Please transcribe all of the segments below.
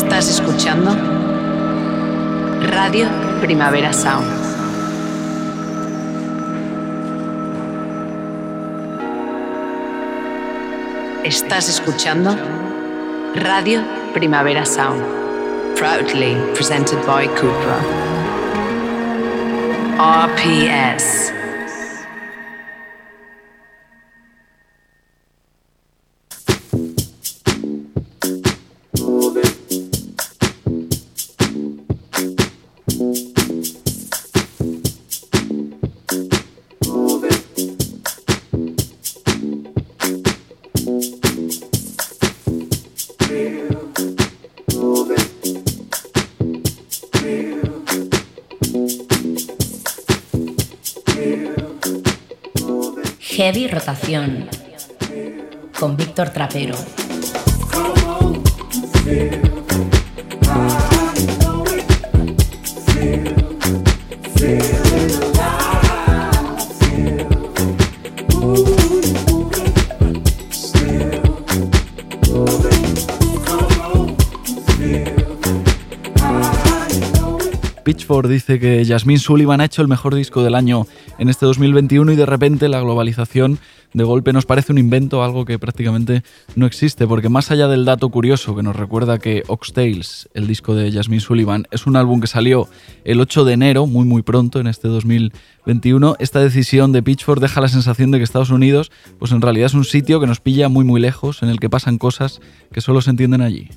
Estás escuchando Radio Primavera Sound. Estás escuchando Radio Primavera Sound. Proudly presented by Cupra. RPS. Con Víctor Trapero. Pitchfork dice que Jasmine Sullivan ha hecho el mejor disco del año en este 2021 y de repente la globalización de golpe nos parece un invento, algo que prácticamente no existe, porque más allá del dato curioso que nos recuerda que Oxtails, el disco de Jasmine Sullivan, es un álbum que salió el 8 de enero, muy muy pronto en este 2021, esta decisión de Pitchfork deja la sensación de que Estados Unidos pues en realidad es un sitio que nos pilla muy muy lejos, en el que pasan cosas que solo se entienden allí.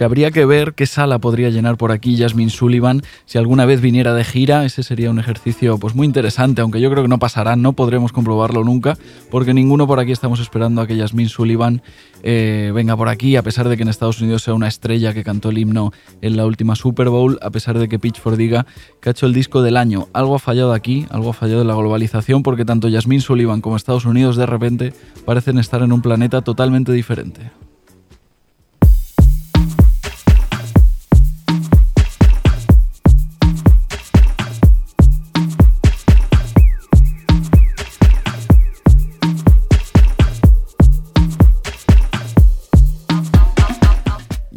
Porque habría que ver qué sala podría llenar por aquí Jasmine Sullivan si alguna vez viniera de gira. Ese sería un ejercicio pues muy interesante, aunque yo creo que no pasará, no podremos comprobarlo nunca, porque ninguno por aquí estamos esperando a que Jasmine Sullivan eh, venga por aquí, a pesar de que en Estados Unidos sea una estrella que cantó el himno en la última Super Bowl, a pesar de que Pitchford diga que ha hecho el disco del año. Algo ha fallado aquí, algo ha fallado en la globalización, porque tanto Jasmine Sullivan como Estados Unidos de repente parecen estar en un planeta totalmente diferente.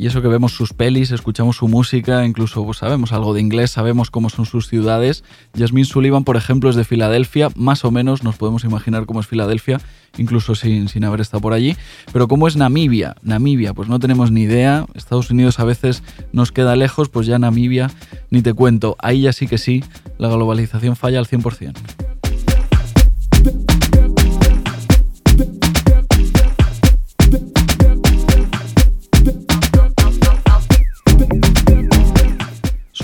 Y eso que vemos sus pelis, escuchamos su música, incluso pues, sabemos algo de inglés, sabemos cómo son sus ciudades. Jasmine Sullivan, por ejemplo, es de Filadelfia, más o menos nos podemos imaginar cómo es Filadelfia, incluso sin, sin haber estado por allí. Pero ¿cómo es Namibia? Namibia, pues no tenemos ni idea. Estados Unidos a veces nos queda lejos, pues ya Namibia, ni te cuento. Ahí ya sí que sí, la globalización falla al 100%.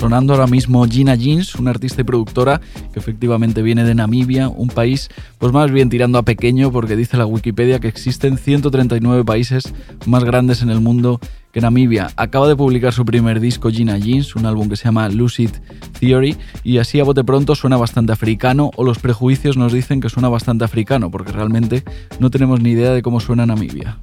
Sonando ahora mismo Gina Jeans, una artista y productora que efectivamente viene de Namibia, un país pues más bien tirando a pequeño porque dice la Wikipedia que existen 139 países más grandes en el mundo que Namibia. Acaba de publicar su primer disco Gina Jeans, un álbum que se llama Lucid Theory y así a bote pronto suena bastante africano o los prejuicios nos dicen que suena bastante africano porque realmente no tenemos ni idea de cómo suena Namibia.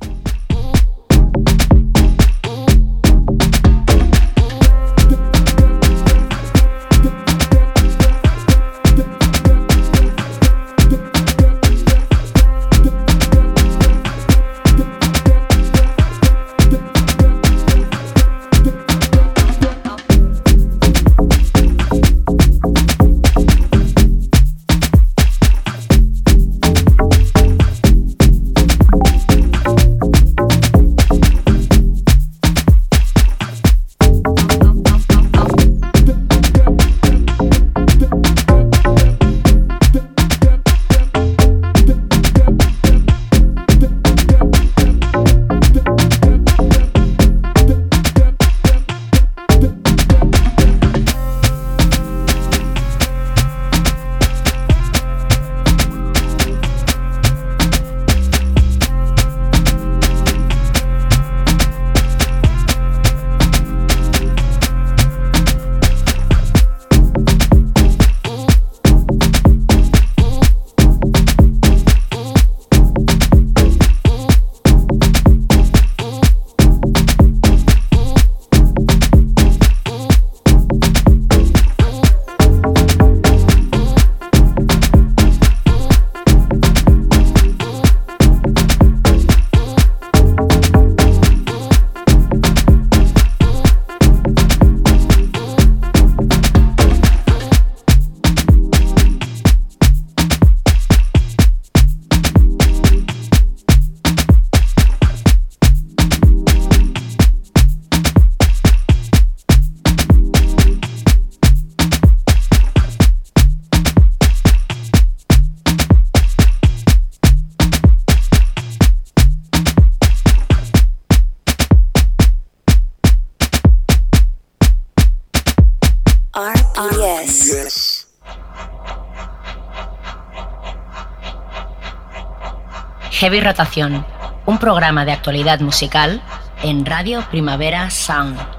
Heavy Rotación, un programa de actualidad musical en Radio Primavera Sound.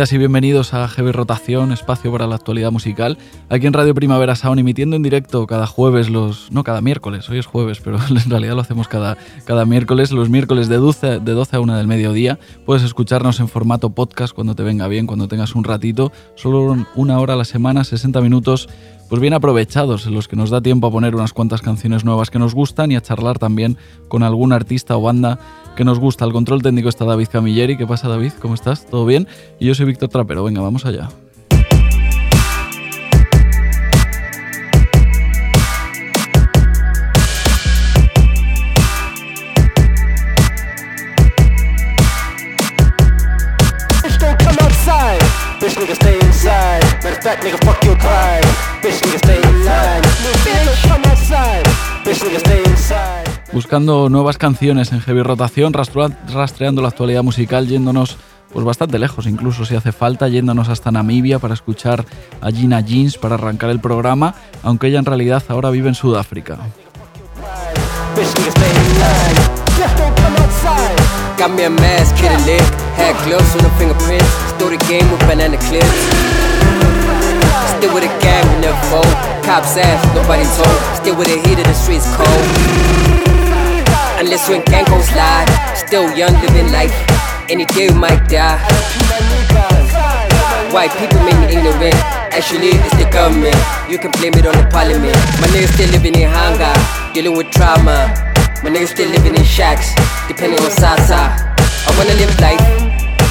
Y bienvenidos a Heavy Rotación, espacio para la actualidad musical, aquí en Radio Primavera Sound, emitiendo en directo cada jueves, los no cada miércoles, hoy es jueves, pero en realidad lo hacemos cada, cada miércoles, los miércoles de 12, de 12 a 1 del mediodía. Puedes escucharnos en formato podcast cuando te venga bien, cuando tengas un ratito, solo una hora a la semana, 60 minutos pues bien aprovechados, en los que nos da tiempo a poner unas cuantas canciones nuevas que nos gustan y a charlar también con algún artista o banda que nos gusta. El control técnico está David Camilleri. ¿Qué pasa, David? ¿Cómo estás? ¿Todo bien? Y yo soy Víctor Trapero. Venga, vamos allá. Buscando nuevas canciones en heavy rotación, rastreando la actualidad musical, yéndonos pues bastante lejos, incluso si hace falta, yéndonos hasta Namibia para escuchar a Gina Jeans para arrancar el programa, aunque ella en realidad ahora vive en Sudáfrica. Still with a gang, we never fold. Cops nobody told. Still with the heat of the streets cold. Unless when gang gon' slide. Still young, living life. Any day we might die. White people make me ignorant. Actually, it's the government. You can blame it on the parliament. My niggas still living in hunger, dealing with trauma. My niggas still living in shacks, depending on Sasa. I wanna live life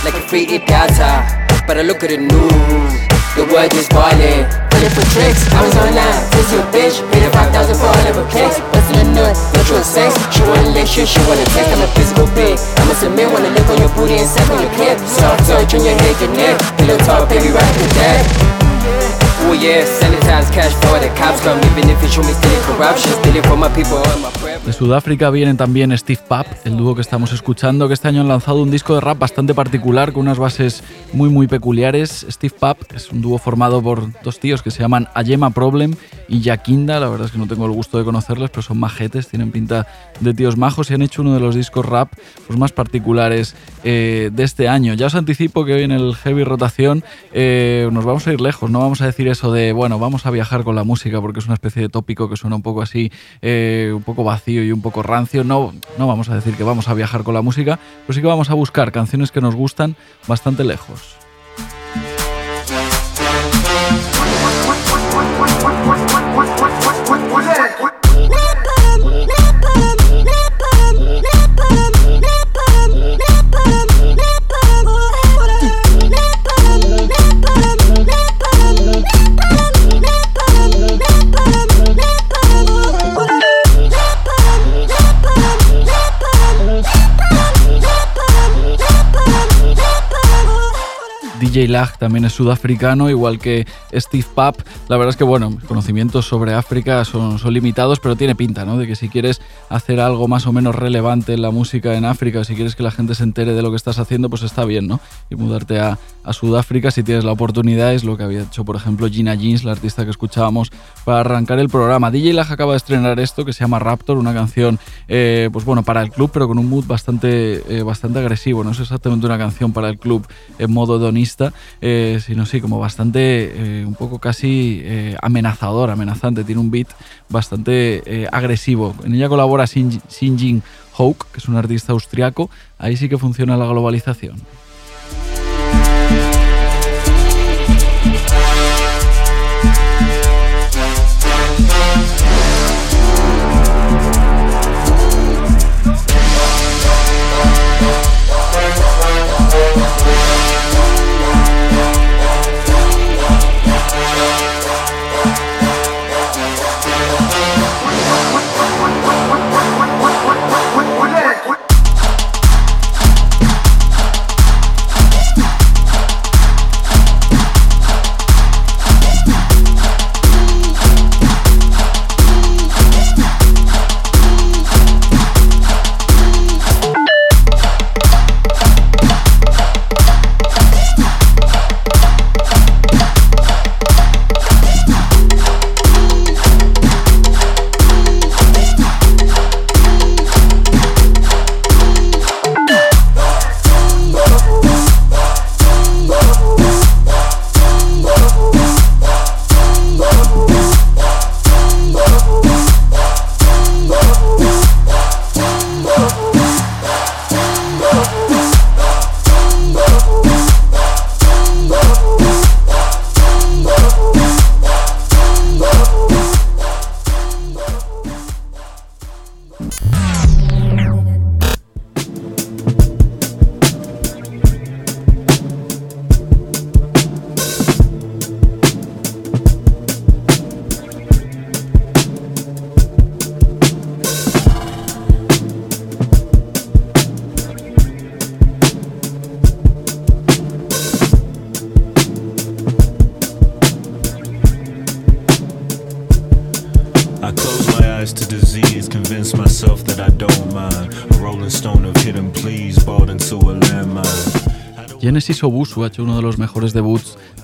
like a free data, but I look at the news. The world is boiling, pulling for tricks. I was online, this your bitch. Paid her 5,000 for all of her pics. Bustin' a nut, mutual sex. She wanna lick shit, she wanna text. I'm a physical bitch. I'm a submit, wanna lick on your booty and suck on your clip. Soft touch on your head, your neck. Pillow talk, baby, right to death. De Sudáfrica vienen también Steve Pup, el dúo que estamos escuchando, que este año han lanzado un disco de rap bastante particular con unas bases muy muy peculiares. Steve Pup es un dúo formado por dos tíos que se llaman Ayema Problem y Yakinda, la verdad es que no tengo el gusto de conocerles, pero son majetes, tienen pinta de tíos majos y han hecho uno de los discos rap pues, más particulares eh, de este año. Ya os anticipo que hoy en el Heavy Rotación eh, nos vamos a ir lejos, no vamos a decir eso de, bueno, vamos a viajar con la música porque es una especie de tópico que suena un poco así, eh, un poco vacío y un poco rancio. No, no vamos a decir que vamos a viajar con la música, pero sí que vamos a buscar canciones que nos gustan bastante lejos. DJ Lag también es sudafricano, igual que Steve Pup. La verdad es que, bueno, mis conocimientos sobre África son, son limitados, pero tiene pinta, ¿no? De que si quieres hacer algo más o menos relevante en la música en África, si quieres que la gente se entere de lo que estás haciendo, pues está bien, ¿no? Y mudarte a, a Sudáfrica si tienes la oportunidad, es lo que había hecho, por ejemplo, Gina Jeans, la artista que escuchábamos para arrancar el programa. DJ Lag acaba de estrenar esto que se llama Raptor, una canción, eh, pues bueno, para el club, pero con un mood bastante, eh, bastante agresivo. No es exactamente una canción para el club en modo eh, sino sí, como bastante, eh, un poco casi eh, amenazador, amenazante. Tiene un beat bastante agresivo. En ella colabora Sin, Jin Hoke, que es un artista austriaco. Ahí sí que funciona la globalización. Genesis Obusu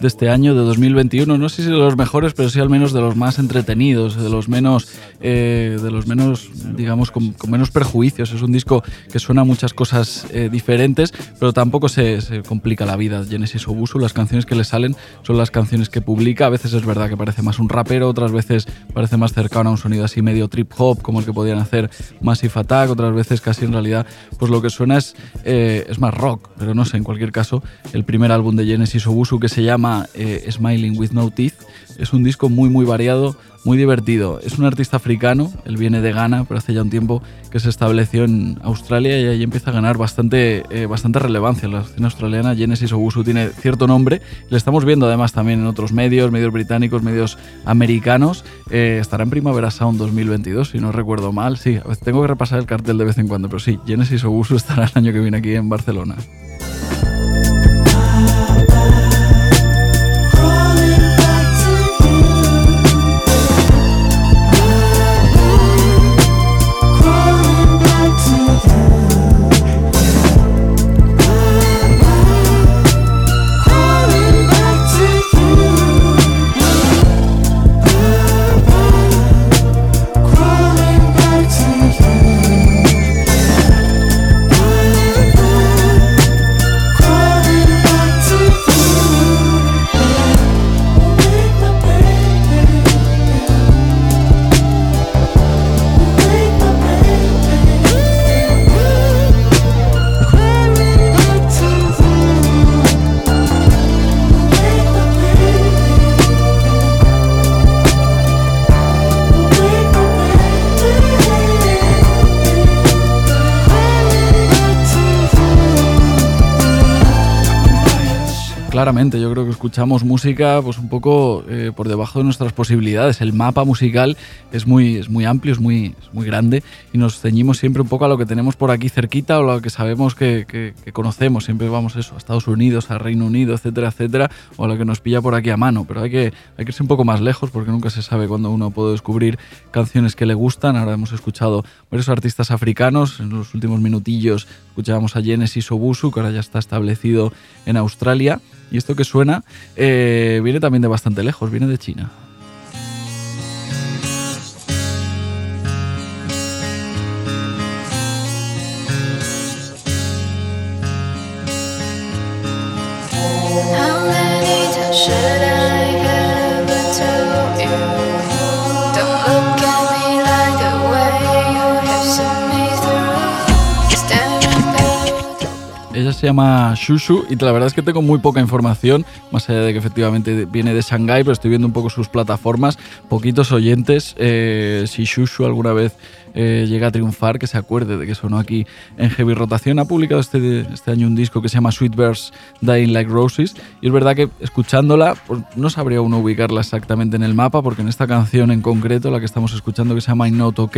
de este año, de 2021. No sé si de los mejores, pero sí al menos de los más entretenidos, de los menos, eh, de los menos digamos, con, menos perjuicios. Es un disco que suena muchas cosas eh, diferentes, pero tampoco se, complica la vida. Genesis Obusu, las canciones que le salen son las canciones que publica. A veces es verdad que parece más un rapero, otras veces parece más cercano a un sonido así medio trip hop, como el que podían hacer Massive Attack, otras veces casi en realidad, pues lo que suena es, eh, es más rock, pero no sé, en cualquier caso el primer álbum de Genesis Obusu que se llama eh, Smiling with No Teeth. Es un disco muy muy variado, muy divertido. Es un artista africano, él viene de Ghana, pero hace ya un tiempo que se estableció en Australia y ahí empieza a ganar bastante, eh, bastante relevancia. La escena australiana, Genesis Obusu, tiene cierto nombre. Le estamos viendo además también en otros medios, medios británicos, medios americanos. Eh, estará en Primavera Sound 2022, si no recuerdo mal. Sí, tengo que repasar el cartel de vez en cuando, pero sí, Genesis Obusu estará el año que viene aquí en Barcelona. Claramente. Yo creo que escuchamos música pues un poco eh, por debajo de nuestras posibilidades. El mapa musical es muy, es muy amplio, es muy, muy grande y nos ceñimos siempre un poco a lo que tenemos por aquí cerquita o lo que sabemos que, conocemos. Siempre vamos eso, a Estados Unidos, a Reino Unido, etcétera, etcétera, o a lo que nos pilla por aquí a mano. Pero hay que, hay que irse un poco más lejos porque nunca se sabe cuándo uno puede descubrir canciones que le gustan. Ahora hemos escuchado varios artistas africanos. En los últimos minutillos escuchábamos a Genesis Obusu, que ahora ya está establecido en Australia. Y esto que suena eh, viene también de bastante lejos, viene de China. Se llama Shushu y la verdad es que tengo muy poca información, más allá de que efectivamente viene de Shanghai, pero estoy viendo un poco sus plataformas, poquitos oyentes. Eh, si Shushu alguna vez eh, llega a triunfar, que se acuerde de que sonó aquí en Heavy Rotación. Ha publicado este, este año un disco que se llama Sweet Birds Dying Like Roses y es verdad que escuchándola pues, no sabría uno ubicarla exactamente en el mapa porque en esta canción en concreto, la que estamos escuchando que se llama Not OK,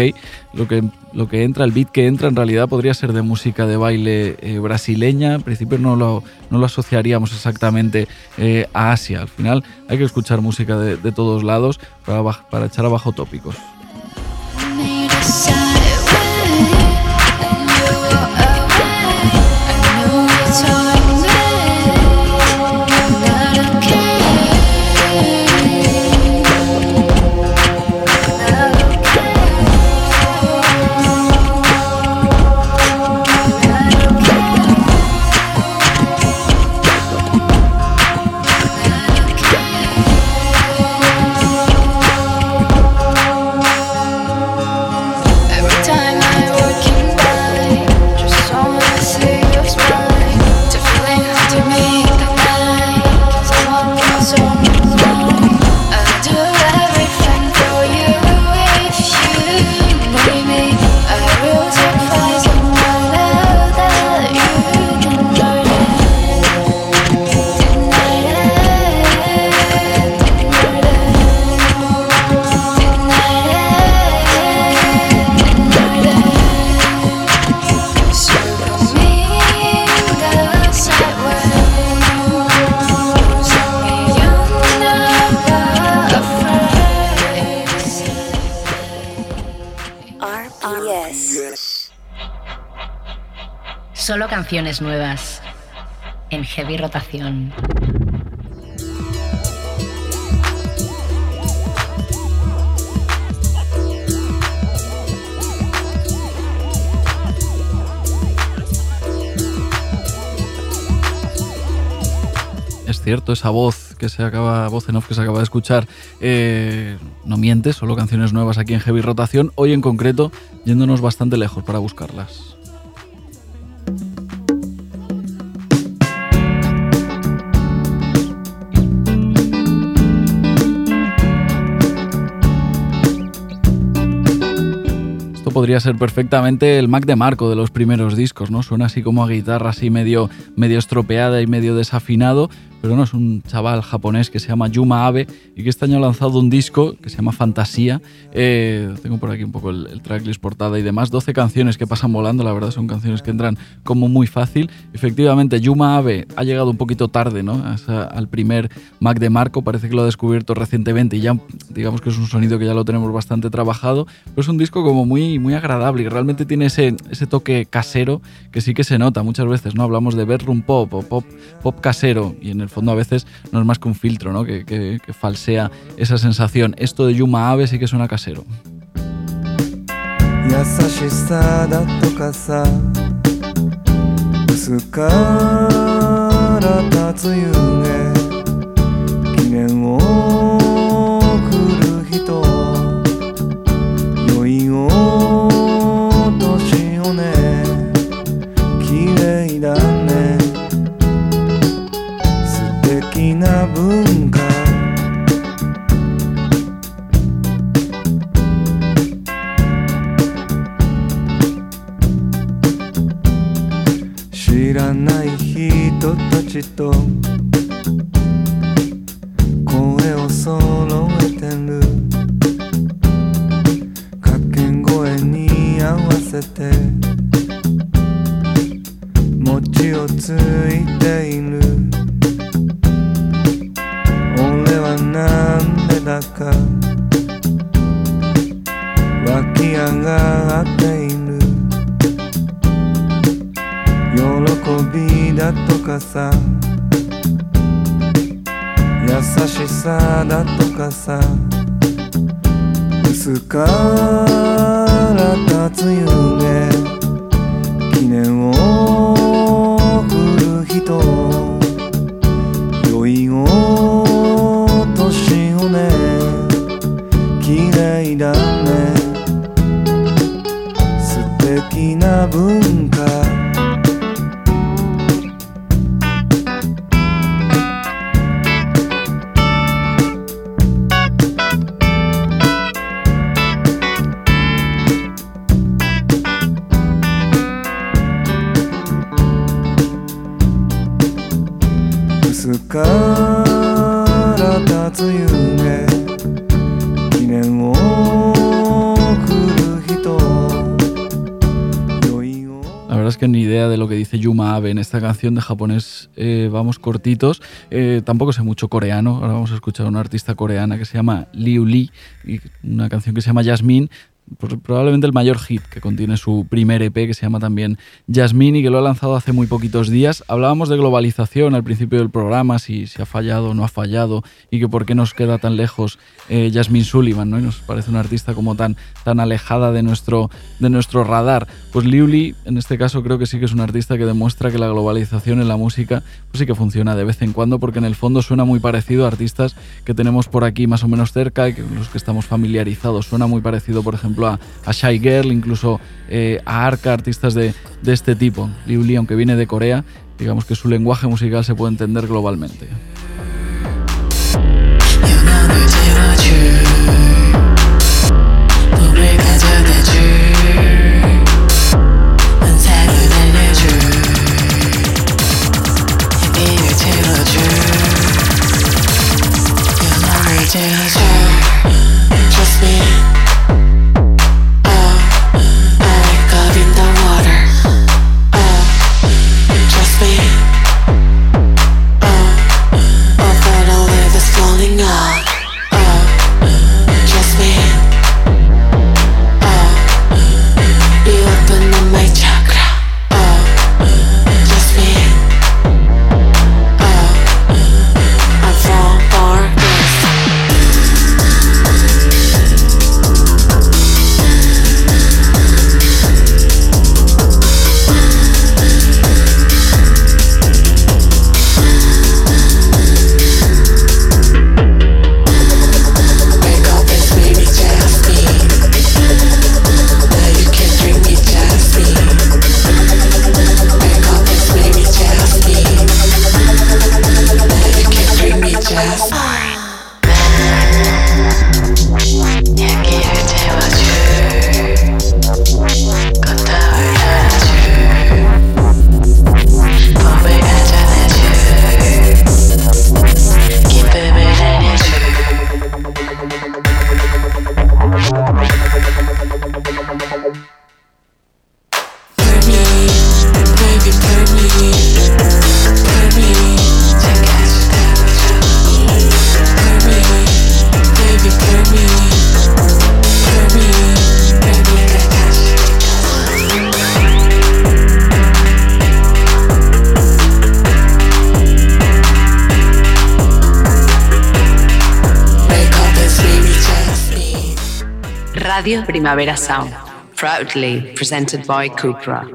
lo que, lo que entra, el beat que entra en realidad podría ser de música de baile eh, brasileña, en principio no lo, no lo asociaríamos exactamente eh, a Asia, al final hay que escuchar música de, de todos lados para, para echar abajo tópicos. Yeah. Canciones nuevas en heavy rotación. Es cierto, esa voz que se acaba, voz en off que se acaba de escuchar, eh, no miente, solo canciones nuevas aquí en Heavy Rotación, hoy en concreto yéndonos bastante lejos para buscarlas. Podría ser perfectamente el Mac de Marco de los primeros discos, ¿no? Suena así como a guitarra, así medio, medio estropeada y medio desafinado, pero no es un chaval japonés que se llama Yuma Abe y que este año ha lanzado un disco que se llama Fantasía. Eh, tengo por aquí un poco el, tracklist portada y demás. 12 canciones que pasan volando, la verdad son canciones que entran como muy fácil. Efectivamente, Yuma Abe ha llegado un poquito tarde ¿no? al primer Mac de Marco, parece que lo ha descubierto recientemente y ya digamos que es un sonido que ya lo tenemos bastante trabajado, pero es un disco como muy, muy agradable y realmente tiene ese, ese toque casero que sí que se nota muchas veces, ¿no? Hablamos de bedroom pop o pop, pop casero y en el fondo a veces no es más que un filtro ¿no? que, que, que falsea esa sensación. Esto de Yuma Abe sí que suena casero. たちと声を揃えてる。掛け声に合わせて餅をついている。なん en esta canción de japonés eh, vamos cortitos. Eh, tampoco sé mucho coreano. Ahora vamos a escuchar a una artista coreana que se llama Liu Lee y una canción que se llama Jasmine probablemente el mayor hit que contiene su primer EP que se llama también Jasmine y que lo ha lanzado hace muy poquitos días. Hablábamos de globalización al principio del programa, si, si ha fallado o no ha fallado y que por qué nos queda tan lejos eh, Jasmine Sullivan, ¿no? Y nos parece una artista como tan, tan alejada de nuestro, de nuestro radar. Pues Liu Li, en este caso, creo que sí que es un artista que demuestra que la globalización en la música pues sí que funciona de vez en cuando porque en el fondo suena muy parecido a artistas que tenemos por aquí más o menos cerca y que los que estamos familiarizados. Suena muy parecido, por ejemplo, a, Shy Girl, incluso eh, a Arca, artistas de, este tipo. Liu Li, aunque viene de Corea, digamos que su lenguaje musical se puede entender globalmente. Radio Primavera Sound, proudly presented by Cupra.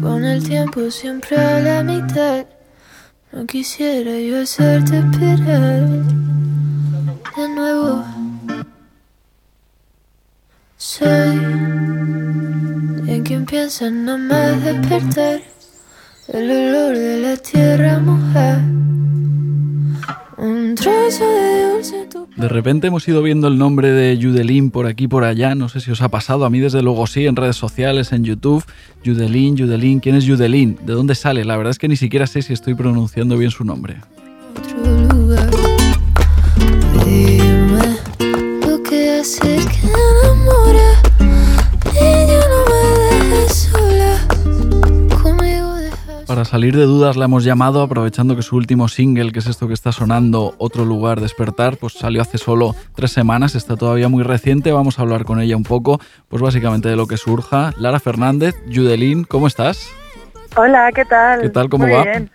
con el tiempo siempre a la mitad. No quisiera yo hacerte esperar de nuevo. Soy en quien piensa no más despertar el olor de la tierra mojada. De repente hemos ido viendo el nombre de Judelín por aquí por allá. No sé si os ha pasado. A mí, desde luego, sí, en redes sociales, en YouTube. Judelín, Judelín. ¿Quién es Judelín? ¿De dónde sale? La verdad es que ni siquiera sé si estoy pronunciando bien su nombre. otro lugar. Dime lo que hace que Para salir de dudas la hemos llamado aprovechando que su último single, que es esto que está sonando, Otro lugar, despertar, pues salió hace solo tres semanas, está todavía muy reciente, vamos a hablar con ella un poco, pues básicamente de lo que surja. Lara Fernández, Judelín, ¿cómo estás? Hola, ¿qué tal? ¿Qué tal? ¿Cómo Muy va? bien.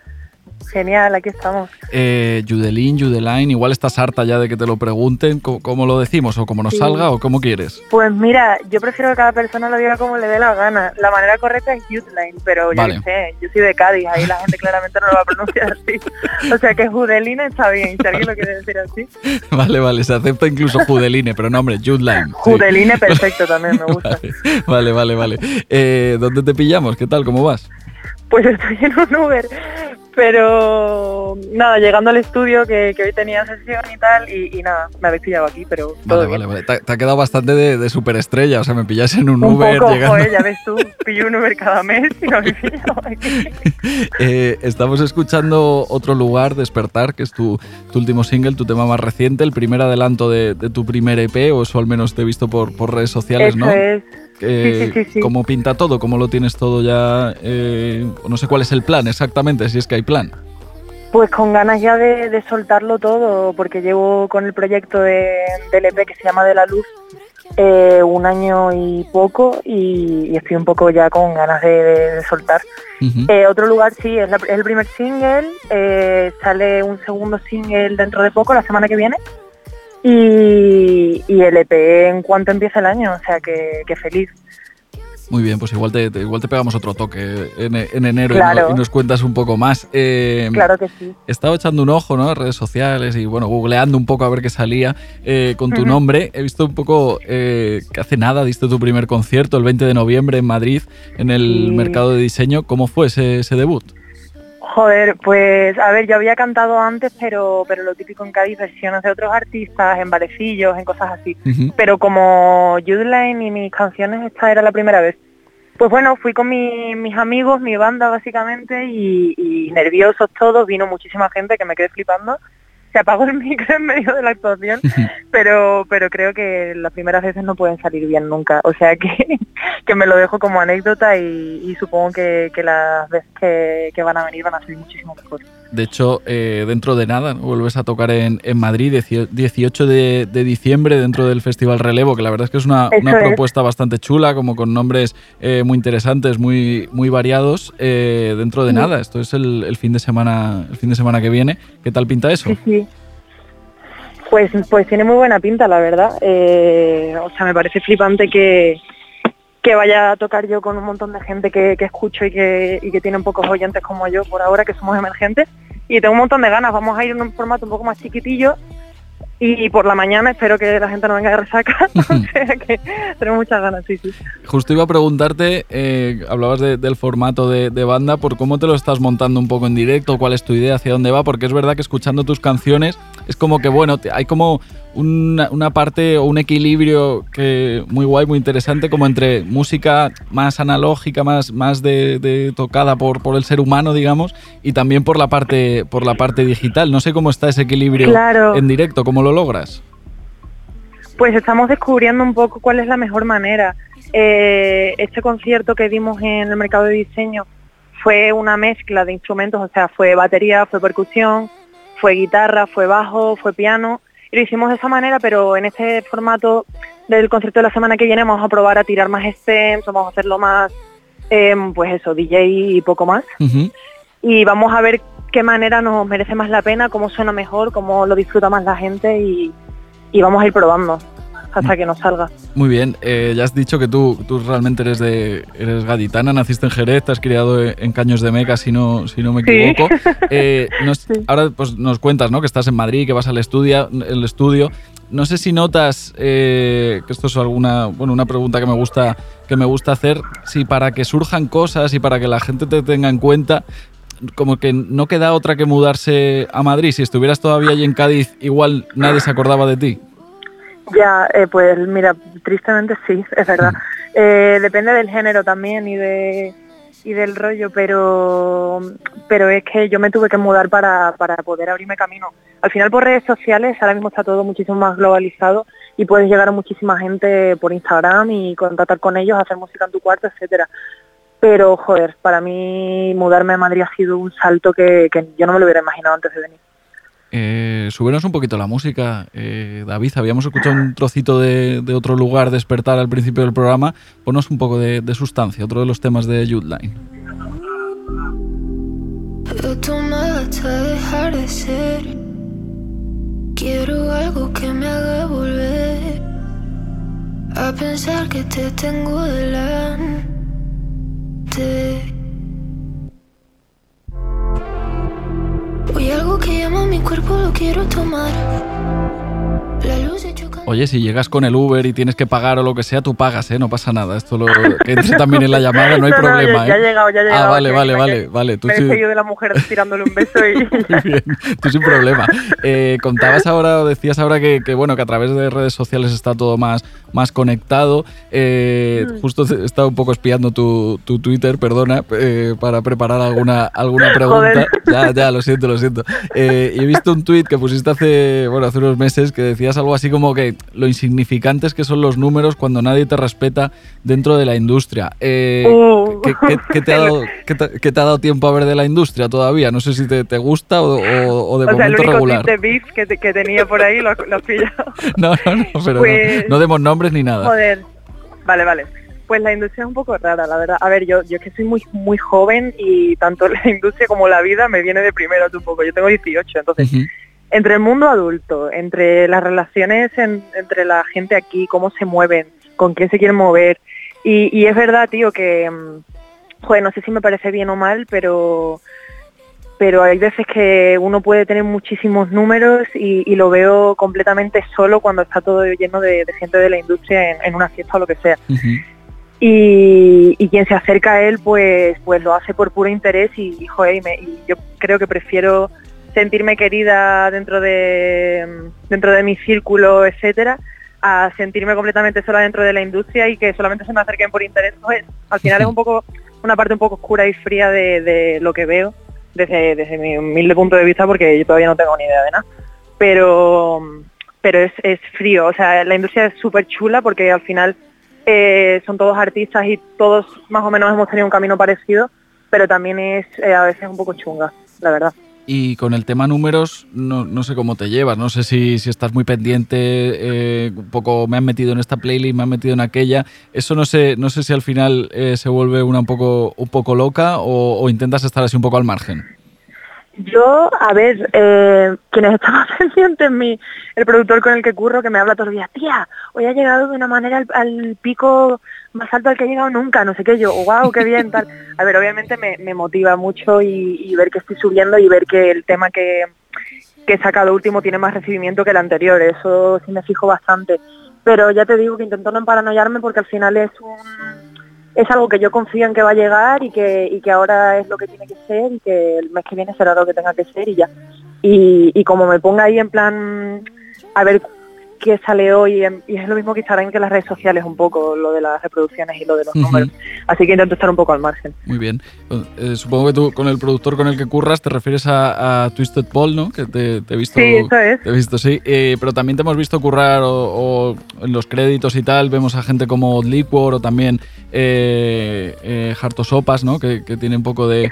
Genial, aquí estamos. Eh, Judelín, Judeline, igual estás harta ya de que te lo pregunten, ¿cómo, cómo lo decimos? ¿O cómo nos Sí. salga o cómo quieres? Pues mira, yo prefiero que cada persona lo diga como le dé la gana. La manera correcta es Youthline, pero ya Vale. sé, yo soy de Cádiz, ahí la gente claramente no lo va a pronunciar así. O sea que Judelina está bien, si alguien lo quiere decir así. Vale, vale, se acepta incluso Judeline, pero no, hombre, Judeline. sí. Judeline, perfecto, también me gusta. Vale, vale, vale. Eh, ¿Dónde te pillamos? ¿Qué tal? ¿Cómo vas? Pues estoy en un Uber, pero nada, llegando al estudio que, que hoy tenía sesión y tal, y, y nada, me habéis pillado aquí, pero todo Vale, vale, vale. Te, te ha quedado bastante de, de superestrella, o sea, me pillas en un, Un Uber poco, llegando. joder, ya ves tú, pillo un Uber cada mes y me pillado aquí. Eh, estamos escuchando otro lugar, Despertar, que es tu, tu último single, tu tema más reciente, el primer adelanto de, de tu primer EP, o eso al menos te he visto por, por redes sociales, Eso ¿no? es. Eh, sí, sí, sí, sí. ¿Cómo pinta todo? ¿Cómo lo tienes todo ya? eh, no sé cuál es el plan exactamente, si es que hay plan. Pues con ganas ya de, de soltarlo todo, porque llevo con el proyecto de, del EP que se llama De la Luz eh, un año y poco y, y estoy un poco ya con ganas de, de soltar. Eh, otro lugar sí, es, la- es el primer single, eh, sale un segundo single dentro de poco, la semana que viene, y, y el EP en cuanto empiece el año, o sea que, que feliz. Muy bien, pues igual te, te- igual te pegamos otro toque en, en enero y no- Claro. y, nos cuentas un poco más. Eh, Claro que sí. He estado echando un ojo ¿no? redes sociales y bueno, googleando un poco a ver qué salía eh, con tu nombre. He visto un poco eh, que hace nada diste tu primer concierto el 20 de noviembre en Madrid en el Sí. mercado de diseño. ¿Cómo fue ese, ese debut? Joder, pues a ver, yo había cantado antes, pero pero lo típico en Cádiz, versiones de otros artistas, en barecillos, en cosas así. Pero como Judeline y mis canciones, esta era la primera vez. Pues bueno, fui con mi- mis amigos, mi banda básicamente, y, y nerviosos todos, vino muchísima gente que me quedé flipando. Se apagó el micro en medio de la actuación, pero pero creo que las primeras veces no pueden salir bien nunca. O sea que, que me lo dejo como anécdota y, y supongo que, que las veces que, que van a venir van a ser muchísimo mejor. De hecho, eh, dentro de nada, ¿no? vuelves a tocar en, en Madrid, diecio- 18 de, de diciembre, dentro del Festival Relevo, que la verdad es que es una, Eso una es. propuesta bastante chula, como con nombres eh, muy interesantes, muy, muy variados. eh, dentro de Sí. nada, esto es el, el fin de semana, el fin de semana que viene. ¿Qué tal pinta eso? Sí, sí. Pues, pues tiene muy buena pinta, la verdad. Eh, o sea, me parece flipante que, que vaya a tocar yo con un montón de gente que, que escucho y que, y que tienen pocos oyentes como yo por ahora, que somos emergentes. Y tengo un montón de ganas. Vamos a ir en un formato un poco más chiquitillo. Y por la mañana espero que la gente no venga de resaca. o sea que tenemos muchas ganas, sí, sí. Justo iba a preguntarte, eh, hablabas de- del formato de, de banda, por cómo te lo estás montando un poco en directo, cuál es tu idea, hacia dónde va, porque es verdad que escuchando tus canciones es como que, bueno, te- hay como una, una parte o un equilibrio que muy guay, muy interesante, como entre música más analógica, más, más de, de tocada por, por el ser humano, digamos, y también por la parte, por la parte digital. No sé cómo está ese equilibrio Claro. en directo, cómo lo logras. Pues estamos descubriendo un poco cuál es la mejor manera. Eh, este concierto que dimos en el mercado de diseño fue una mezcla de instrumentos, o sea, fue batería, fue percusión, fue guitarra, fue bajo, fue piano. Y lo hicimos de esa manera, pero en este formato del concierto de la semana que viene vamos a probar a tirar más stems, vamos a hacerlo más, eh, pues eso, DJ y poco más. Y vamos a ver qué manera nos merece más la pena, cómo suena mejor, cómo lo disfruta más la gente y, y vamos a ir probando hasta que nos salga. Muy bien, eh, ya has dicho que tú, tú realmente eres de eres gaditana, naciste en Jerez, te has criado en Caños de Meca, si no, si no me equivoco. Eh, ahora pues, nos cuentas ¿no? que estás en Madrid, que vas al estudio, el estudio. No sé si notas eh, que esto es alguna, bueno, una pregunta que me gusta que me gusta hacer, si para que surjan cosas y para que la gente te tenga en cuenta, como que no queda otra que mudarse a Madrid. Si estuvieras todavía allí en Cádiz, igual nadie se acordaba de ti. Ya, eh, pues mira, tristemente sí, es verdad. Eh, depende del género también y de y del rollo, pero pero es que yo me tuve que mudar para, para poder abrirme camino. Al final por redes sociales ahora mismo está todo muchísimo más globalizado y puedes llegar a muchísima gente por Instagram y contactar con ellos, hacer música en tu cuarto, etcétera. Pero joder, para mí mudarme a Madrid ha sido un salto que, que yo no me lo hubiera imaginado antes de venir. Eh, un poquito la música. Eh, David, habíamos escuchado un trocito de, otro lugar despertar al principio del programa. Ponos un poco de, sustancia, otro de los temas de Youth Line. Quiero algo que me haga volver a pensar que te tengo delante. Hoy algo que llama mi cuerpo lo quiero tomar. Oye, si llegas con el Uber y tienes que pagar o lo que sea, tú pagas, ¿eh? No pasa nada. Esto lo que entre también en la llamada, no hay problema, ya, ¿eh? Ya he llegado, ya he llegado. Ah, vale, vale, vale, vale. Tú me sí... de la mujer tirándole un beso y... Muy bien, tú sin problema. Eh, contabas ahora, o decías ahora que, que, bueno, que a través de redes sociales está todo más, más conectado. Eh, mm. Justo he estado un poco espiando tu, tu Twitter, perdona, eh, para preparar alguna, alguna pregunta. Ya, ya, lo siento, lo siento. y he visto un tweet que pusiste hace, bueno, hace unos meses que decías algo así como que lo insignificantes que son los números cuando nadie te respeta dentro de la industria. Eh, uh. ¿qué, te ha dado, te, ha dado, tiempo a ver de la industria todavía? No sé si te, te gusta o, o, de o momento sea, el regular. de beef que, que, tenía por ahí lo, lo has pillado. No, no, no, pero pues, no, demos nombres ni nada. Joder, vale, vale. Pues la industria es un poco rara, la verdad. A ver, yo, yo es que soy muy muy joven y tanto la industria como la vida me viene de primero un poco. Yo tengo 18, entonces entre el mundo adulto, entre las relaciones entre la gente aquí, cómo se mueven, con quién se quieren mover. Y, es verdad, tío, que, mm, joder, no sé si me parece bien o mal, pero pero hay veces que uno puede tener muchísimos números y, lo veo completamente solo cuando está todo lleno de, gente de la industria en, una fiesta o lo que sea. y, y, quien se acerca a él pues pues lo hace por puro interés y, joder, y yo creo que prefiero sentirme querida dentro de dentro de mi círculo, etcétera, a sentirme completamente sola dentro de la industria y que solamente se me acerquen por interés, pues al final es un poco una parte un poco oscura y fría de, lo que veo desde, desde mi humilde punto de vista porque yo todavía no tengo ni idea de nada. Pero pero es, es frío, o sea, la industria es súper chula porque al final eh, son todos artistas y todos más o menos hemos tenido un camino parecido, pero también es eh, a veces un poco chunga, la verdad. Y con el tema números, no, no, sé cómo te llevas, no sé si, si estás muy pendiente, eh, un poco me han metido en esta playlist, me han metido en aquella. Eso no sé, no sé si al final eh, se vuelve una un poco, un poco loca o, o intentas estar así un poco al margen. Yo, a ver, eh, quienes estamos pendientes, mi, el productor con el que curro, que me habla todos los días, tía, hoy ha llegado de una manera al, pico más alto al que he llegado nunca, no sé qué, yo, wow, qué bien, tal. A ver, obviamente me, motiva mucho y, ver que estoy subiendo y ver que el tema que, que he sacado último tiene más recibimiento que el anterior, eso sí me fijo bastante. Pero ya te digo que intento no paranoiarme porque al final es un es algo que yo confío en que va a llegar y que, y que ahora es lo que tiene que ser y que el mes que viene será lo que tenga que ser y ya. Y, y como me ponga ahí en plan a ver qué sale hoy y es lo mismo que estará que las redes sociales un poco lo de las reproducciones y lo de los números. Así que intento estar un poco al margen. Muy bien. Eh, supongo que tú con el productor con el que curras te refieres a, Twisted Paul no que te, he visto sí eso es. te he visto sí. Eh, pero también te hemos visto currar o, en los créditos y tal vemos a gente como Liquor o también eh, eh Sopas, ¿no? Que, tiene un poco de,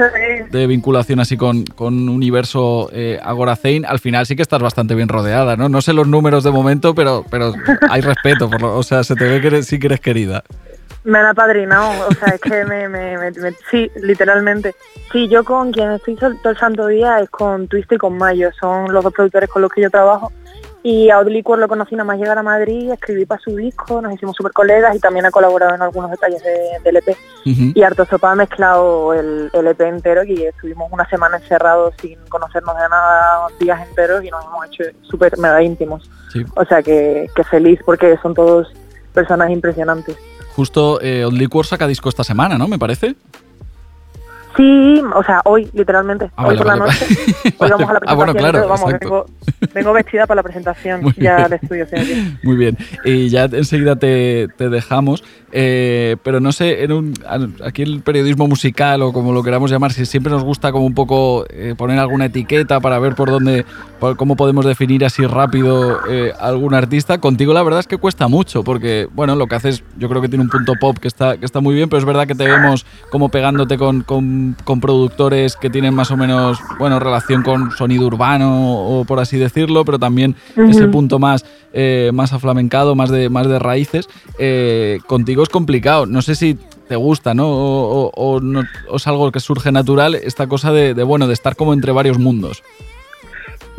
vinculación así con, con universo eh, Agoracein. Al final sí que estás bastante bien rodeada, ¿no? No sé los números de momento, pero, pero hay respeto. Por o sea, se te ve que sí que eres querida. Me han apadrinado, o sea, es que me, me, Sí, literalmente. Sí, yo con quien estoy todo el santo día es con Twist y con Mayo. Son los dos productores con los que yo trabajo Y a Obliquor lo conocí nada más llegar a Madrid, escribí para su disco, nos hicimos súper colegas y también ha colaborado en algunos detalles de- del EP. Y Harto Sopa ha mezclado el, el EP entero y estuvimos una semana encerrados sin conocernos de nada, días enteros y nos hemos hecho súper mega íntimos. Sí. O sea que, que feliz porque son todos personas impresionantes. Justo eh, Odd Liquor saca disco esta semana, ¿no? Me parece. Sí, o sea, hoy literalmente, Ah, hoy vale, por vale, la noche. vale. Hoy vamos a la Ah, bueno, presentación, claro, pero vamos, vengo, vengo vestida para la presentación Muy ya bien. al estudio. aquí. Muy bien. Y ya enseguida te, te dejamos. Eh, pero no sé, en un- aquí el periodismo musical o como lo queramos llamar, si siempre nos gusta como un poco eh, poner alguna etiqueta para ver por dónde, por cómo podemos definir así rápido eh, algún artista. Contigo la verdad es que cuesta mucho, porque bueno, lo que haces yo creo que tiene un punto pop que está, que está muy bien, pero es verdad que te vemos como pegándote con, con- con productores que tienen más o menos, bueno, relación con sonido urbano o por así decirlo, pero también ese punto más, eh, más aflamencado, más de, más de raíces. Eh, contigo es complicado. No sé si te gusta, ¿no? O, o- o no- o es algo que surge natural, esta cosa de, de, bueno, de estar como entre varios mundos.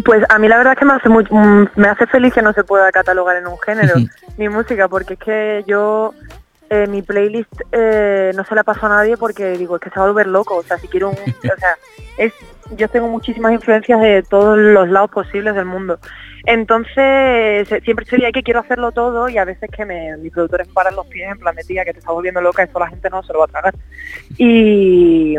Pues a mí la verdad es que me hace, muy- mm, me hace feliz que no se pueda catalogar en un género ni música, porque es que yo eh, mi playlist eh, no se la paso a nadie porque digo, es que se va a volver loco, o sea, si quiero un... o sea, es, yo tengo muchísimas influencias de todos los lados posibles del mundo. Entonces, eh, siempre estoy ahí que quiero hacerlo todo y a veces que me, mis productores paran los pies en plan de tía que te está volviendo loca, esto la gente no se lo va a tragar. Y,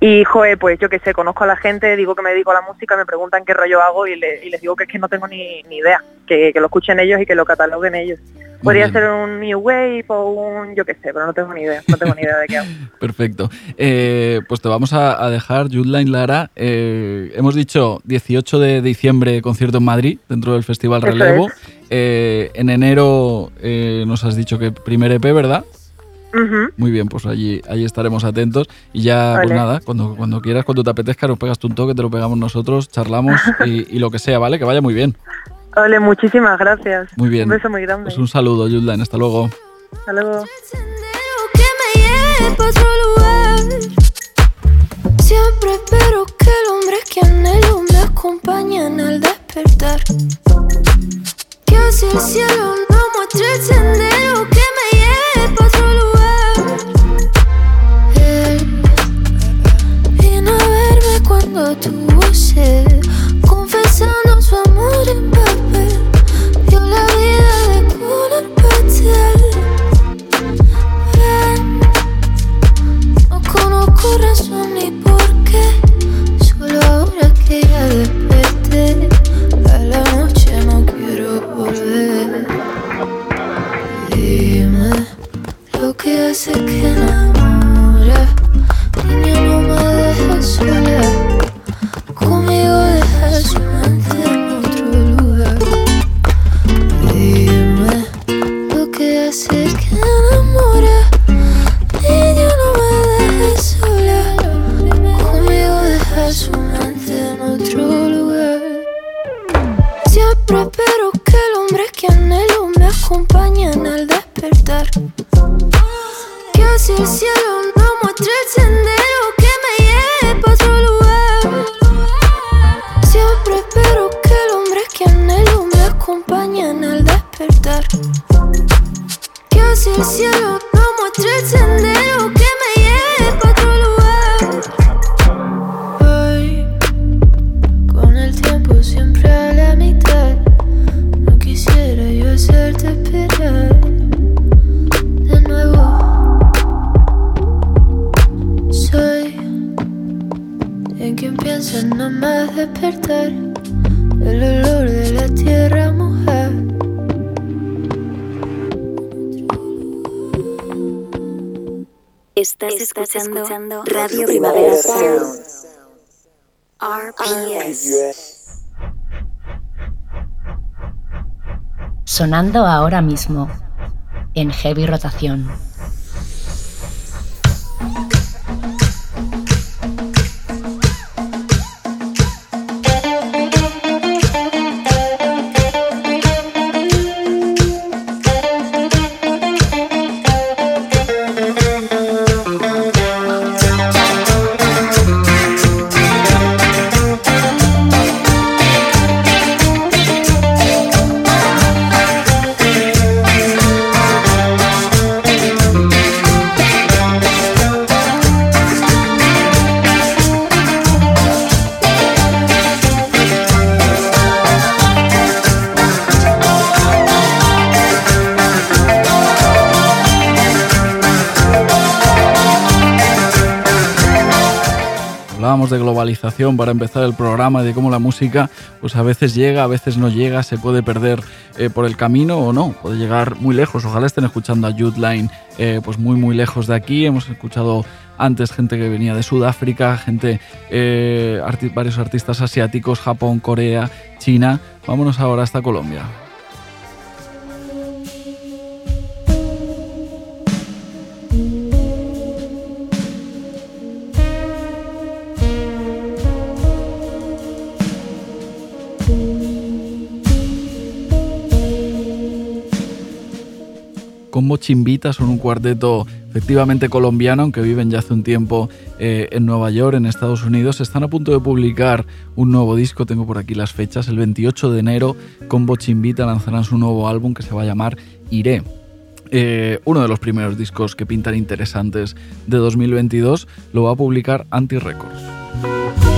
y joder, pues yo que sé, conozco a la gente, digo que me dedico a la música, me preguntan qué rollo hago y, le- y les digo que es que no tengo ni, ni idea, que, que lo escuchen ellos y que lo cataloguen ellos. Podría ser un New Wave o un, yo qué sé, pero no tengo ni idea, no tengo ni idea de qué hago. Perfecto. Eh, pues te vamos a, a dejar, Judeline Lara. eh, hemos dicho 18 de diciembre concierto en Madrid, dentro del Festival Relevo. Eh, en enero eh, nos has dicho que primer EP, ¿verdad? Muy bien, pues allí, allí estaremos atentos. Y ya, pues nada, cuando, cuando quieras, cuando te apetezca, nos pegas tú un toque, te lo pegamos nosotros, charlamos y, y lo que sea, ¿vale? Que vaya muy bien. Ole, muchísimas gracias. Muy bien. Un beso muy grande. Pues un saludo, Judeline. Hasta luego. Hasta luego. Siempre espero que el hombre que anhelo me acompañe en el despertar. Que hacia el cielo no muestre el sendero que me lleve pa' otro lugar. Él vino a verme cuando tuvo sed, Dime lo que hace que enamora. Cielo Estás, escuchando, Radio Primavera Sound. RPS. Sonando ahora mismo en heavy rotación. Para empezar el programa, de cómo la música pues a veces llega, a veces no llega, se puede perder eh, por el camino o no, puede llegar muy lejos. Ojalá estén escuchando a Jude Line eh, pues muy muy lejos de aquí. Hemos escuchado antes gente que venía de Sudáfrica, gente, eh, varios artistas asiáticos, Japón, Corea, China. Vámonos ahora hasta Colombia. Combo Chimbita son un cuarteto efectivamente colombiano, aunque viven ya hace un tiempo eh, en Nueva York, en Estados Unidos. Están a punto de publicar un nuevo disco, tengo por aquí las fechas. El 28 de enero, Combo Chimbita lanzarán su nuevo álbum que se va a llamar Iré. Eh, uno de los primeros discos que pintan interesantes de 2022 lo va a publicar Anti Records.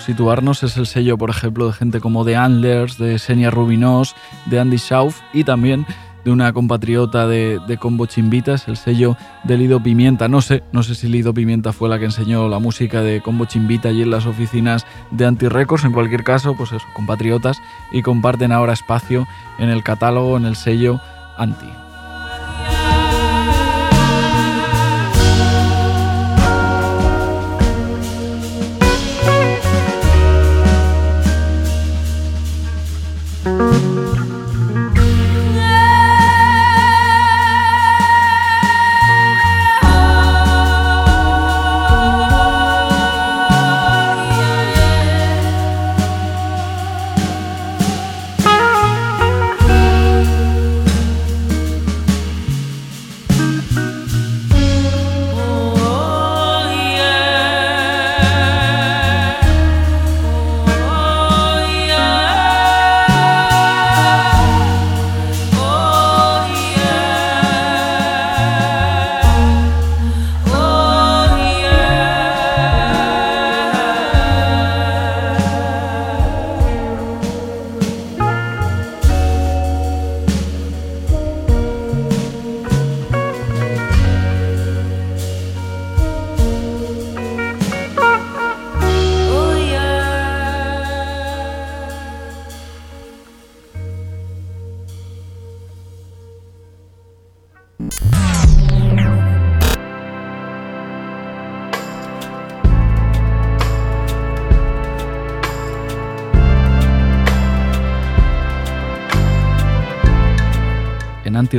Situarnos, es el sello, por ejemplo, de gente como The Antlers, de Senia Rubinos, de Andy Schauf y también de una compatriota de, Combo Chimbitas, el sello de Lido Pimienta. No sé, no sé si Lido Pimienta fue la que enseñó la música de Combo Chimbita allí en las oficinas de Anti Records. En cualquier caso, pues eso, compatriotas y comparten ahora espacio en el catálogo, en el sello Anti.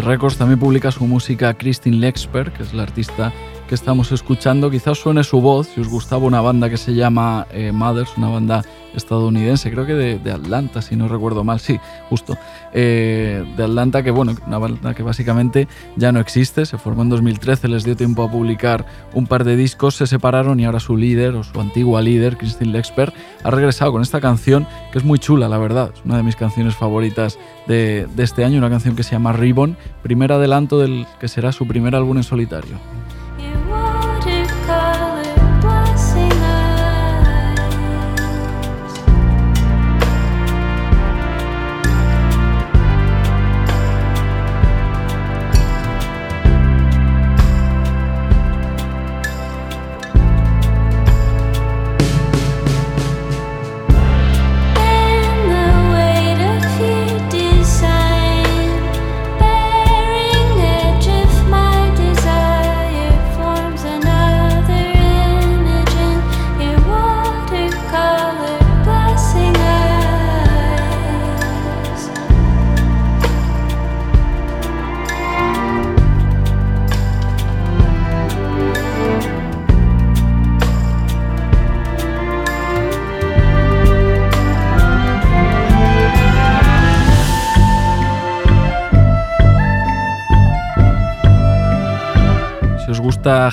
Records. También publica su música Christine Lexper, que es la artista que estamos escuchando. Quizás suene su voz si os gustaba una banda que se llama eh, Mothers, una banda estadounidense, creo que de, Atlanta, si no recuerdo mal, sí, justo, eh, de Atlanta, que bueno, una banda que básicamente ya no existe, se formó en 2013, les dio tiempo a publicar un par de discos, se separaron y ahora su líder, o su antigua líder, Christine Lexper, ha regresado con esta canción que es muy chula, la verdad, es una de mis canciones favoritas de, de este año, una canción que se llama Ribbon, primer adelanto del que será su primer álbum en solitario.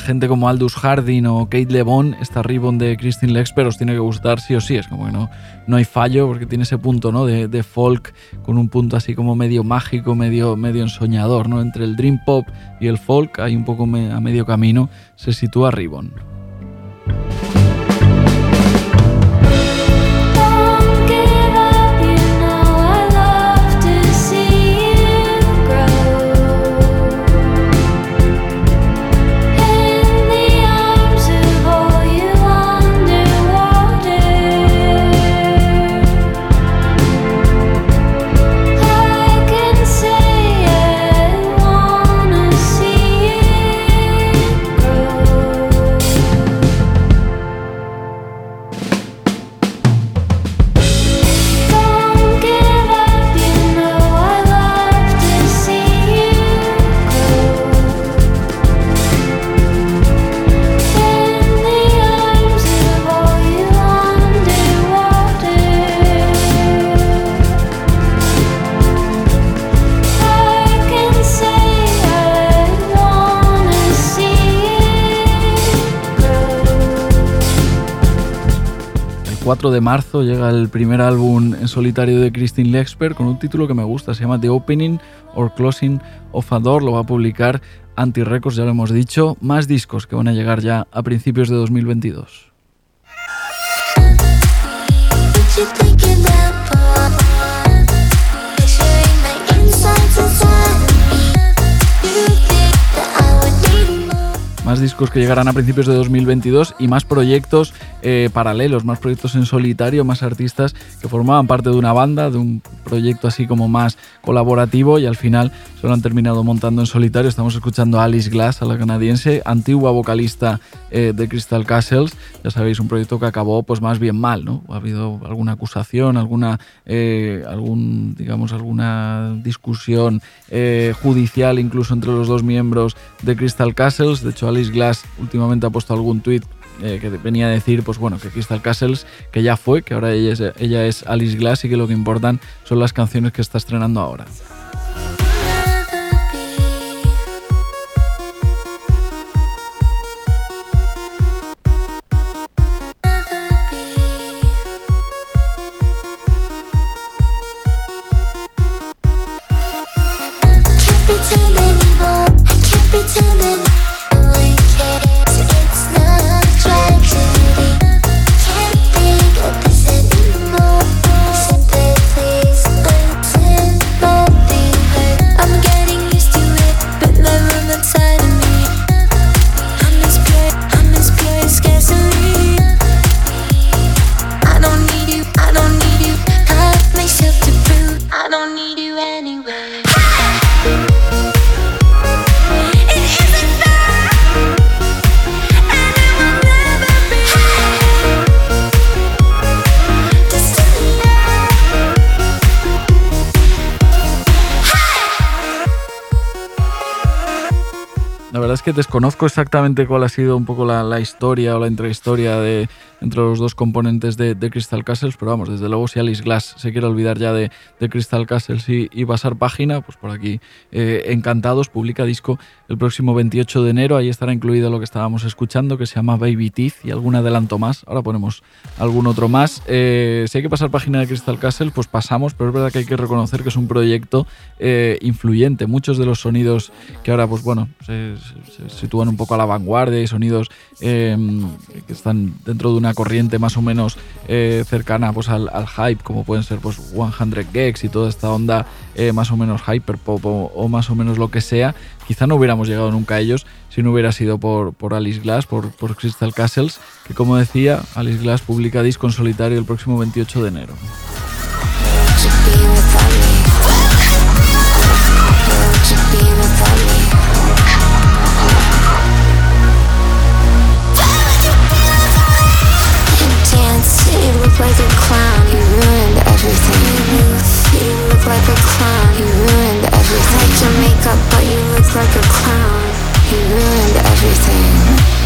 Gente como Aldous Harding o Kate LeBon, esta Ribbon de Christine Lexper os tiene que gustar sí o sí. Es como que no, no hay fallo porque tiene ese punto ¿no? de, folk con un punto así como medio mágico, medio, medio ensoñador. ¿no? Entre el dream pop y el folk hay un poco a medio camino. Se sitúa Ribbon. De marzo llega el primer álbum en solitario de Christine Lexper con un título que me gusta, se llama The Opening or Closing of a Door, lo va a publicar Anti Records, ya lo hemos dicho, más discos que van a llegar ya a principios de 2022. Más discos que llegarán a principios de 2022 y más proyectos eh, paralelos, más proyectos en solitario, más artistas que formaban parte de una banda, de un proyecto así como más colaborativo y al final se lo han terminado montando en solitario. Estamos escuchando a Alice Glass, a la canadiense, antigua vocalista eh, de Crystal Castles. Ya sabéis, un proyecto que acabó pues más bien mal, ¿no? Ha habido alguna acusación, alguna, eh, algún, digamos, alguna discusión judicial incluso entre los dos miembros de Crystal Castles. De hecho, Glass últimamente ha puesto algún tuit eh, que venía a decir, pues bueno, que Crystal Castles, que ya fue, que ahora ella es, ella es Alice Glass y que lo que importan son las canciones que está estrenando ahora. Desconozco exactamente cuál ha sido un poco la, historia o la intrahistoria de, entre los dos componentes de, Crystal Castles, pero vamos, desde luego si Alice Glass se quiere olvidar ya de, Crystal Castles y, pasar página, pues por aquí eh, encantados, publica disco el próximo 28 de enero, ahí estará incluido lo que estábamos escuchando, que se llama Baby Teeth y algún adelanto más, ahora ponemos algún otro más. Eh, si hay que pasar página de Crystal Castle, pues pasamos, pero es verdad que hay que reconocer que es un proyecto eh, influyente, muchos de los sonidos que ahora, pues bueno, se, sitúan un poco a la vanguardia y sonidos que están dentro de una corriente más o menos eh, cercana pues, al, hype, como pueden ser pues, 100 Gex y toda esta onda eh, más o menos hyperpop o, o más o menos lo que sea, quizá no hubiéramos llegado nunca a ellos si no hubiera sido por, por Alice Glass, por, por Crystal Castles, que como decía, Alice Glass publica disco en solitario el próximo 28 de enero. Like a clown, you ruined everything. You look like a clown, you ruined everything. Like your makeup, but you look like a clown. You ruined everything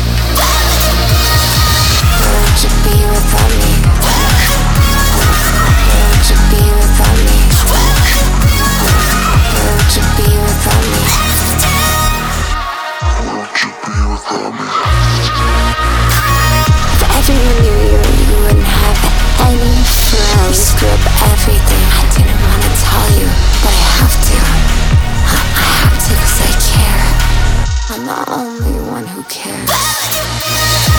You screw up everything. I didn't want to tell you, but I have to. I, I have to because I care. I'm the only one who cares.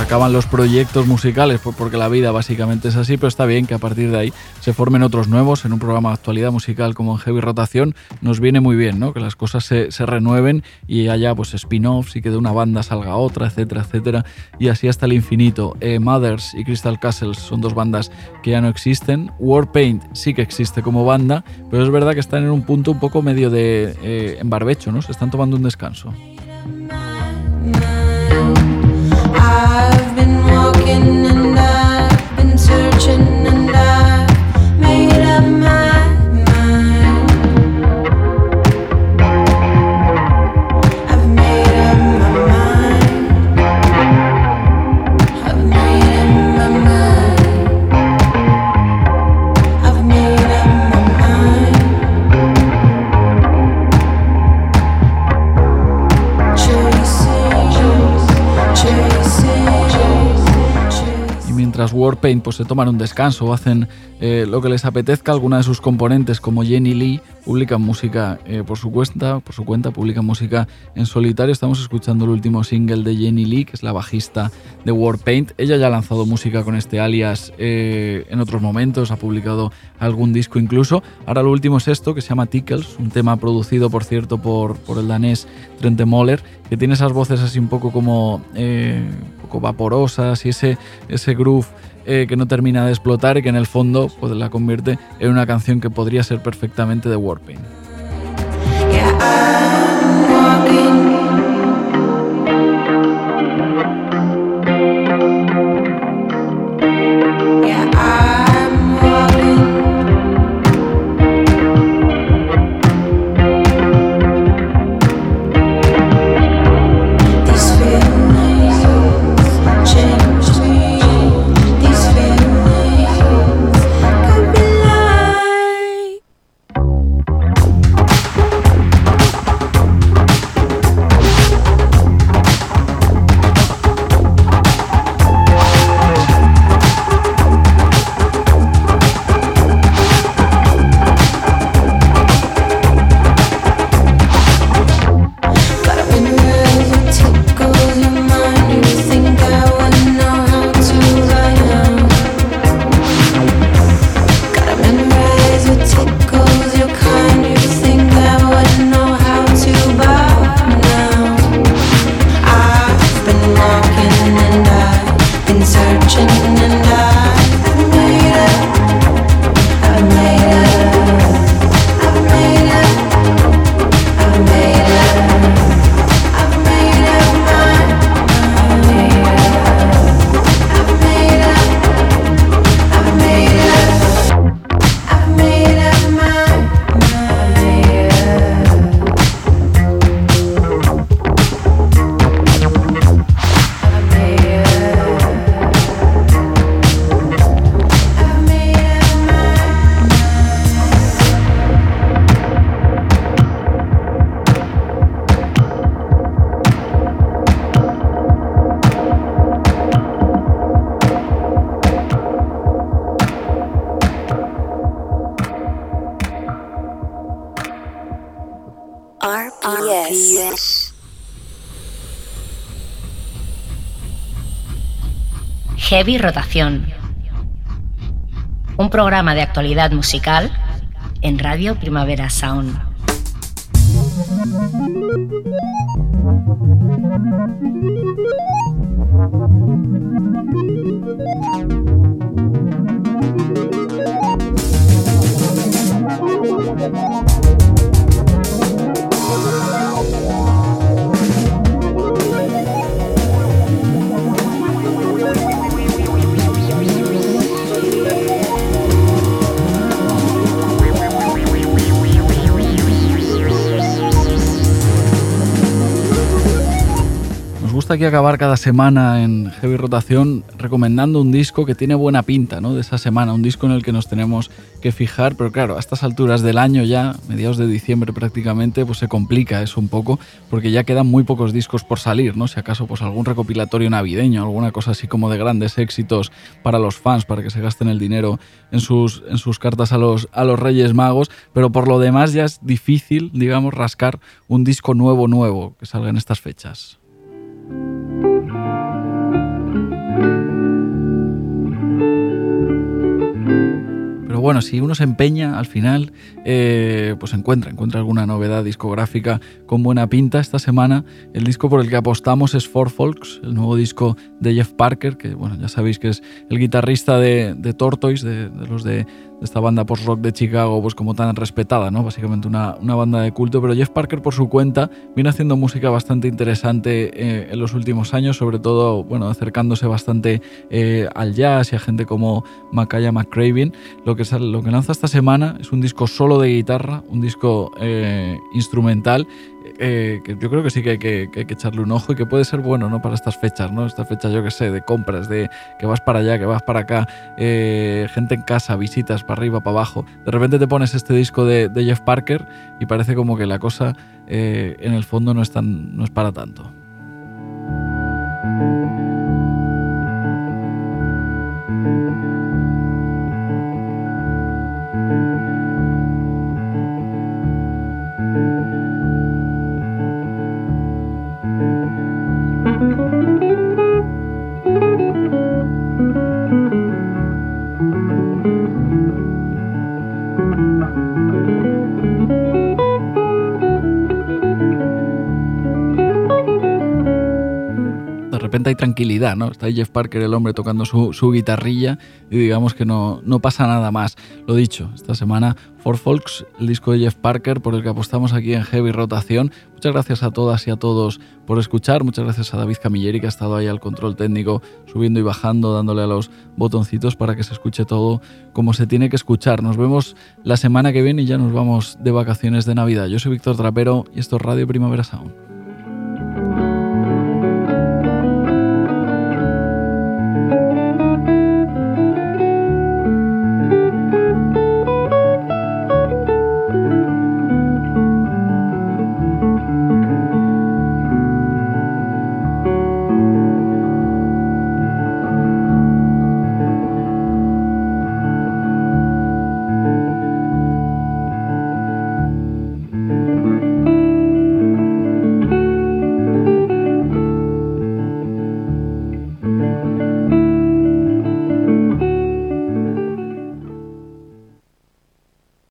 Acaban los proyectos musicales, porque la vida básicamente es así, pero está bien que a partir de ahí se formen otros nuevos en un programa de actualidad musical como en Heavy Rotación. Nos viene muy bien, ¿no? Que las cosas se, renueven y haya pues spin-offs y que de una banda salga otra, etcétera, etcétera, y así hasta el infinito. Eh, Mothers y Crystal Castles son dos bandas que ya no existen. Warpaint sí que existe como banda, pero es verdad que están en un punto un poco medio de eh, en barbecho, ¿no? Se están tomando un descanso. I've been walking Warpaint pues, se toman un descanso o hacen eh, lo que les apetezca, alguna de sus componentes como Jenny Lee publican música eh, por su cuenta, por su cuenta publican música en solitario. Estamos escuchando el último single de Jenny Lee, que es la bajista de Warpaint. Ella ya ha lanzado música con este alias eh, en otros momentos, ha publicado algún disco incluso. Ahora lo último es esto, que se llama Tickles, un tema producido, por cierto, por, por el danés Trente Moller, que tiene esas voces así un poco como poco vaporosas y ese, ese groove eh, que no termina de explotar y que en el fondo pues, la convierte en una canción que podría ser perfectamente de. Heavy Rotación. Un programa de actualidad musical en Radio Primavera Sound. Aquí acabar cada semana en Heavy Rotación recomendando un disco que tiene buena pinta, ¿no? De esa semana, un disco en el que nos tenemos que fijar, pero claro, a estas alturas del año ya, mediados de diciembre prácticamente, pues se complica eso un poco, porque ya quedan muy pocos discos por salir, ¿no? Si acaso pues algún recopilatorio navideño, alguna cosa así como de grandes éxitos para los fans, para que se gasten el dinero en sus, en sus cartas a los, a los Reyes Magos, pero por lo demás ya es difícil, digamos, rascar un disco nuevo, nuevo, que salga en estas fechas. Pero bueno, si uno se empeña al final, eh, pues encuentra, encuentra alguna novedad discográfica con buena pinta. Esta semana el disco por el que apostamos es For Folks, el nuevo disco de Jeff Parker, que bueno, ya sabéis que es el guitarrista de, Tortoise, de los de esta banda post-rock de Chicago, pues como tan respetada, ¿no? Básicamente una, una, banda de culto, pero Jeff Parker por su cuenta viene haciendo música bastante interesante eh, en los últimos años, sobre todo, bueno, acercándose bastante eh, al jazz y a gente como Makaya McCraven. Lo que, lo que lanza esta semana es un disco solo de guitarra, un disco eh, instrumental eh, que yo creo que sí que hay que, echarle un ojo y que puede ser bueno ¿no? para estas fechas, ¿no? Esta fecha, yo que sé, de compras, de que vas para allá, que vas para acá, eh, gente en casa, visitas para arriba, para abajo. De repente te pones este disco de, Jeff Parker y parece como que la cosa eh, en el fondo no es, tan, no es para tanto. Hay tranquilidad, ¿no? Está ahí Jeff Parker, el hombre, tocando su, guitarrilla y digamos que no, no pasa nada más. Lo dicho, esta semana For Folks, el disco de Jeff Parker por el que apostamos aquí en Heavy Rotación. Muchas gracias a todas y a todos por escuchar. Muchas gracias a David Camilleri que ha estado ahí al control técnico, subiendo y bajando, dándole a los botoncitos para que se escuche todo como se tiene que escuchar. Nos vemos la semana que viene y ya nos vamos de vacaciones de Navidad. Yo soy Víctor Trapero y esto es Radio Primavera Sound.